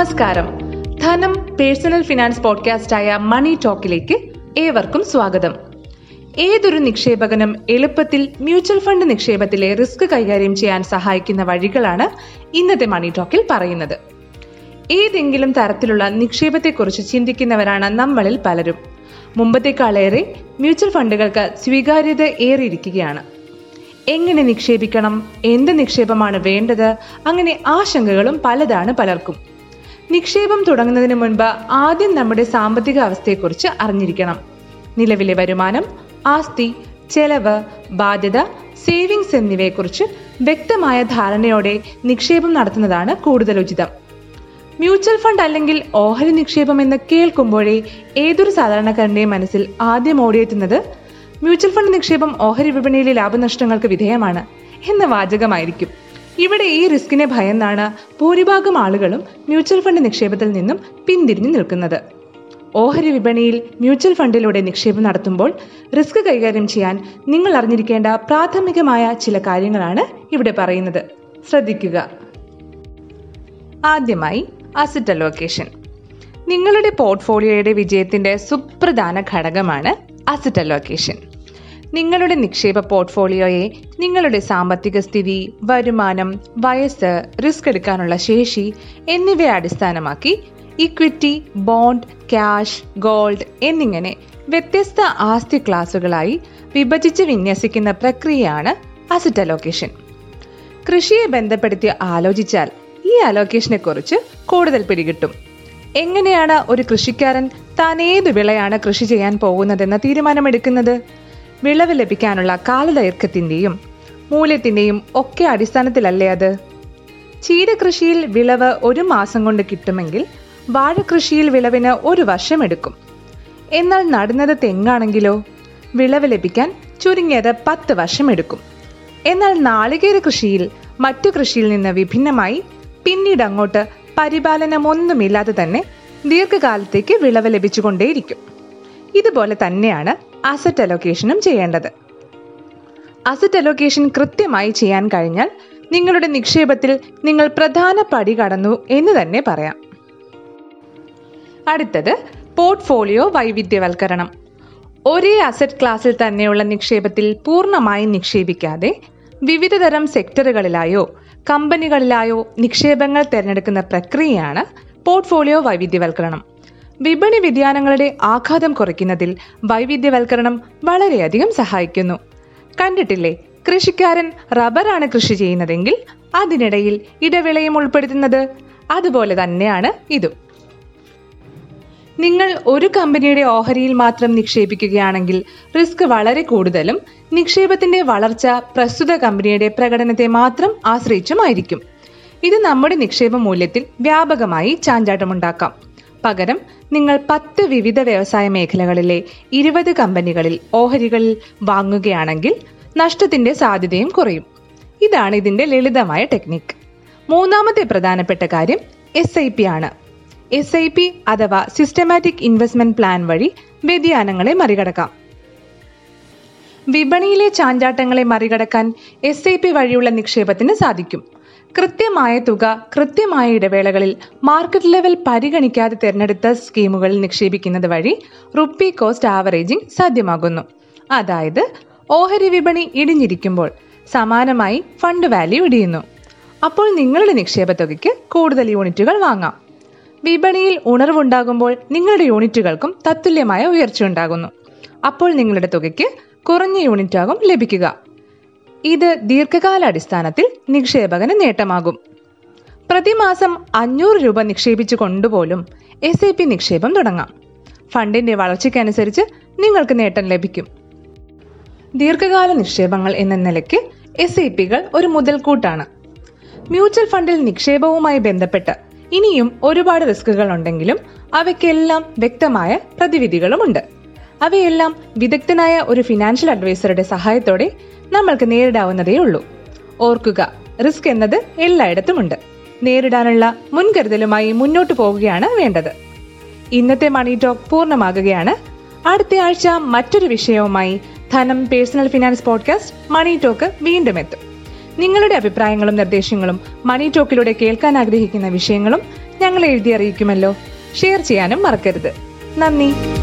നമസ്കാരം. ധനം personal finance podcast ആയ മണി ടോക്കിലേക്ക് ഏവർക്കും സ്വാഗതം. ഏതൊരു നിക്ഷേപകനും എളുപ്പത്തിൽ മ്യൂച്വൽ ഫണ്ട് നിക്ഷേപത്തിലെ റിസ്ക് കൈകാര്യം ചെയ്യാൻ സഹായിക്കുന്ന വഴികളാണ് ഇന്നത്തെ മണി ടോക്കിൽ പറയുന്നത്. ഏതെങ്കിലും തരത്തിലുള്ള നിക്ഷേപത്തെക്കുറിച്ച് ചിന്തിക്കുന്നവരാണ് നമ്മളിൽ പലരും. മുമ്പത്തേക്കാളേറെ മ്യൂച്വൽ ഫണ്ടുകൾക്ക് സ്വീകാര്യത ഏറിയിരിക്കുകയാണ്. എങ്ങനെ നിക്ഷേപിക്കണം എന്ത് നിക്ഷേപമാണ് വേണ്ടത് അങ്ങനെ ആശങ്കകളും പലതാണ് പലർക്കും. നിക്ഷേപം തുടങ്ങുന്നതിന് മുൻപ് ആദ്യം നമ്മുടെ സാമ്പത്തിക അവസ്ഥയെക്കുറിച്ച് അറിഞ്ഞിരിക്കണം. നിലവിലെ വരുമാനം ആസ്തി ചെലവ് ബാധ്യത സേവിങ്സ് എന്നിവയെക്കുറിച്ച് വ്യക്തമായ ധാരണയോടെ നിക്ഷേപം നടത്തുന്നതാണ് കൂടുതൽ ഉചിതം. മ്യൂച്വൽ ഫണ്ട് അല്ലെങ്കിൽ ഓഹരി നിക്ഷേപം എന്ന് കേൾക്കുമ്പോഴേ ഏതൊരു സാധാരണക്കാരന്റെയും മനസ്സിൽ ആദ്യം ഓടിയെത്തുന്നത്? മ്യൂച്വൽ ഫണ്ട് നിക്ഷേപം ഓഹരി വിപണിയിലെ ലാഭനഷ്ടങ്ങൾക്ക് വിധേയമാണ് എന്ന വാചകമായിരിക്കും. ഇവിടെ ഈ റിസ്കിനെ ഭയന്നാണ് ഭൂരിഭാഗം ആളുകളും മ്യൂച്വൽ ഫണ്ട് നിക്ഷേപത്തിൽ നിന്നും പിന്തിരിഞ്ഞു നിൽക്കുന്നത്. ഓഹരി വിപണിയിൽ മ്യൂച്വൽ ഫണ്ടിലൂടെ നിക്ഷേപം നടത്തുമ്പോൾ റിസ്ക് കൈകാര്യം ചെയ്യാൻ നിങ്ങൾ അറിഞ്ഞിരിക്കേണ്ട പ്രാഥമികമായ ചില കാര്യങ്ങളാണ് ഇവിടെ പറയുന്നത്. ശ്രദ്ധിക്കുക. ആദ്യമായി അസറ്റ് അലോക്കേഷൻ നിങ്ങളുടെ പോർട്ട്ഫോളിയോയുടെ വിജയത്തിന്റെ സുപ്രധാന ഘടകമാണ് അസറ്റ് അലോക്കേഷൻ നിങ്ങളുടെ നിക്ഷേപ പോർട്ട്ഫോളിയോയെ നിങ്ങളുടെ സാമ്പത്തിക സ്ഥിതി വരുമാനം വയസ്സ് റിസ്ക് എടുക്കാനുള്ള ശേഷി എന്നിവയെ അടിസ്ഥാനമാക്കി ഇക്വിറ്റി ബോണ്ട് ക്യാഷ് ഗോൾഡ് എന്നിങ്ങനെ വ്യത്യസ്ത ആസ്തി ക്ലാസുകളായി വിഭജിച്ച് വിന്യസിക്കുന്ന പ്രക്രിയയാണ് അസറ്റ് അലോക്കേഷൻ കൃഷിയെ ബന്ധപ്പെടുത്തി ആലോചിച്ചാൽ ഈ അലോക്കേഷനെ കുറിച്ച് കൂടുതൽ പിടികിട്ടും. എങ്ങനെയാണ് ഒരു കൃഷിക്കാരൻ താൻ വിളയാണ് കൃഷി ചെയ്യാൻ പോകുന്നതെന്ന തീരുമാനമെടുക്കുന്നത്? വിളവ് ലഭിക്കാനുള്ള കാലദൈർഘ്യത്തിന്റെയും മൂല്യത്തിന്റെയും ഒക്കെ അടിസ്ഥാനത്തിലല്ലേ അത്? ചീരകൃഷിയിൽ വിളവ് ഒരു മാസം കൊണ്ട് കിട്ടുമെങ്കിൽ വാഴകൃഷിയിൽ വിളവിന് ഒരു വർഷം എടുക്കും. എന്നാൽ നടുന്നത് തെങ്ങാണെങ്കിലോ? വിളവ് ലഭിക്കാൻ ചുരുങ്ങിയത് പത്ത് വർഷം എടുക്കും. എന്നാൽ നാളികേര കൃഷിയിൽ മറ്റു കൃഷിയിൽ നിന്ന് വിഭിന്നമായി പിന്നീട് അങ്ങോട്ട് പരിപാലനമൊന്നുമില്ലാതെ തന്നെ ദീർഘകാലത്തേക്ക് വിളവ് ലഭിച്ചുകൊണ്ടേയിരിക്കും. ഇതുപോലെ തന്നെയാണ് അസറ്റ് അലോക്കേഷനും ചെയ്യേണ്ടത്. അസറ്റ് അലോക്കേഷൻ കൃത്യമായി ചെയ്യാൻ കഴിഞ്ഞാൽ നിങ്ങളുടെ നിക്ഷേപത്തിൽ നിങ്ങൾ പ്രധാന പടി കടന്നു എന്ന് തന്നെ പറയാം. അടുത്തത് പോർട്ട്ഫോളിയോ വൈവിധ്യവൽക്കരണം. ഒരേ അസറ്റ് ക്ലാസ്സിൽ തന്നെയുള്ള നിക്ഷേപത്തിൽ പൂർണമായി നിക്ഷേപിക്കാതെ വിവിധതരം സെക്ടറുകളിലായോ കമ്പനികളിലായോ നിക്ഷേപങ്ങൾ തിരഞ്ഞെടുക്കുന്ന പ്രക്രിയയാണ് പോർട്ട്ഫോളിയോ വൈവിധ്യവൽക്കരണം. വിപണി വ്യതിയാനങ്ങളുടെ ആഘാതം കുറയ്ക്കുന്നതിൽ വൈവിധ്യവൽക്കരണം വളരെയധികം സഹായിക്കുന്നു. കണ്ടിട്ടില്ലേ? കൃഷിക്കാരൻ റബ്ബറാണ് കൃഷി ചെയ്യുന്നതെങ്കിൽ അതിനിടയിൽ ഇടവേളയും ഉൾപ്പെടുത്തുന്നത് അതുപോലെ തന്നെയാണ് ഇതും. നിങ്ങൾ ഒരു കമ്പനിയുടെ ഓഹരിയിൽ മാത്രം നിക്ഷേപിക്കുകയാണെങ്കിൽ റിസ്ക് വളരെ കൂടുതലും നിക്ഷേപത്തിന്റെ വളർച്ച പ്രസ്തുത കമ്പനിയുടെ പ്രകടനത്തെ മാത്രം ആശ്രയിച്ചുമായിരിക്കും. ഇത് നമ്മുടെ നിക്ഷേപ മൂല്യത്തിൽ വ്യാപകമായി ചാഞ്ചാട്ടമുണ്ടാക്കാം. പകരം നിങ്ങൾ പത്ത് വിവിധ വ്യവസായ മേഖലകളിലെ ഇരുപത് കമ്പനികളിൽ ഓഹരികളിൽ വാങ്ങുകയാണെങ്കിൽ നഷ്ടത്തിന്റെ സാധ്യതയും കുറയും. ഇതാണ് ഇതിന്റെ ലളിതമായ ടെക്നിക് മൂന്നാമത്തെ പ്രധാനപ്പെട്ട കാര്യം എസ് ഐ പി ആണ്. എസ് ഐ പി അഥവാ സിസ്റ്റമാറ്റിക് ഇൻവെസ്റ്റ്മെന്റ് പ്ലാൻ വഴി വ്യതിയാനങ്ങളെ മറികടക്കാം. വിപണിയിലെ ചാഞ്ചാട്ടങ്ങളെ മറികടക്കാൻ എസ് ഐ പി വഴിയുള്ള നിക്ഷേപത്തിന് സാധിക്കും. കൃത്യമായ തുക കൃത്യമായ ഇടവേളകളിൽ മാർക്കറ്റ് ലെവൽ പരിഗണിക്കാതെ തിരഞ്ഞെടുത്ത സ്കീമുകളിൽ നിക്ഷേപിക്കുന്നത് വഴി റുപ്പി കോസ്റ്റ് ആവറേജിംഗ് സാധ്യമാകുന്നു. അതായത് ഓഹരി വിപണി ഇടിഞ്ഞിരിക്കുമ്പോൾ സമാനമായി ഫണ്ട് വാല്യൂ ഇടിയുന്നു. അപ്പോൾ നിങ്ങളുടെ നിക്ഷേപ തുകയ്ക്ക് കൂടുതൽ യൂണിറ്റുകൾ വാങ്ങാം. വിപണിയിൽ ഉണർവുണ്ടാകുമ്പോൾ നിങ്ങളുടെ യൂണിറ്റുകൾക്കും തത്തുല്യമായ ഉയർച്ച ഉണ്ടാകുന്നു അപ്പോൾ നിങ്ങളുടെ തുകയ്ക്ക് കുറഞ്ഞ യൂണിറ്റാകും ലഭിക്കുക. ഇത് ദീർഘകാലാടിസ്ഥാനത്തിൽ നിക്ഷേപകന് നേട്ടമാകും. പ്രതിമാസം അഞ്ഞൂറ് രൂപ നിക്ഷേപിച്ചു കൊണ്ടുപോലും എസ് ഐ പി നിക്ഷേപം തുടങ്ങാം. ഫണ്ടിന്റെ വളർച്ചയ്ക്കനുസരിച്ച് നിങ്ങൾക്ക് നേട്ടം ലഭിക്കും. ദീർഘകാല നിക്ഷേപങ്ങൾ എന്ന നിലയ്ക്ക് എസ് ഐ പികൾ ഒരു മുതൽക്കൂട്ടാണ്. മ്യൂച്വൽ ഫണ്ടിൽ നിക്ഷേപവുമായി ബന്ധപ്പെട്ട് ഇനിയും ഒരുപാട് റിസ്കുകൾ ഉണ്ടെങ്കിലും അവയ്ക്കെല്ലാം വ്യക്തമായ പ്രതിവിധികളുമുണ്ട്. അവയെല്ലാം വിദഗ്ധനായ ഒരു ഫിനാൻഷ്യൽ അഡ്വൈസറുടെ സഹായത്തോടെ നമ്മൾക്ക് നേരിടാവുന്നതേ ഉള്ളൂ ഓർക്കുക റിസ്ക് എന്നത് എല്ലായിടത്തുമുണ്ട്. നേരിടാനുള്ള മുൻകരുതലുമായി മുന്നോട്ട് പോവുകയാണ് വേണ്ടത്. ഇന്നത്തെ മണി ടോക്ക് പൂർണമാകുകയാണ്. അടുത്ത ആഴ്ച മറ്റൊരു വിഷയവുമായി Dhanam personal finance podcast money talk വീണ്ടും എത്തും. നിങ്ങളുടെ അഭിപ്രായങ്ങളും നിർദ്ദേശങ്ങളും മണി ടോക്കിലൂടെ കേൾക്കാൻ ആഗ്രഹിക്കുന്ന വിഷയങ്ങളും ഞങ്ങൾ എഴുതി അറിയിക്കുമല്ലോ. ഷെയർ ചെയ്യാനും മറക്കരുത്. നന്ദി.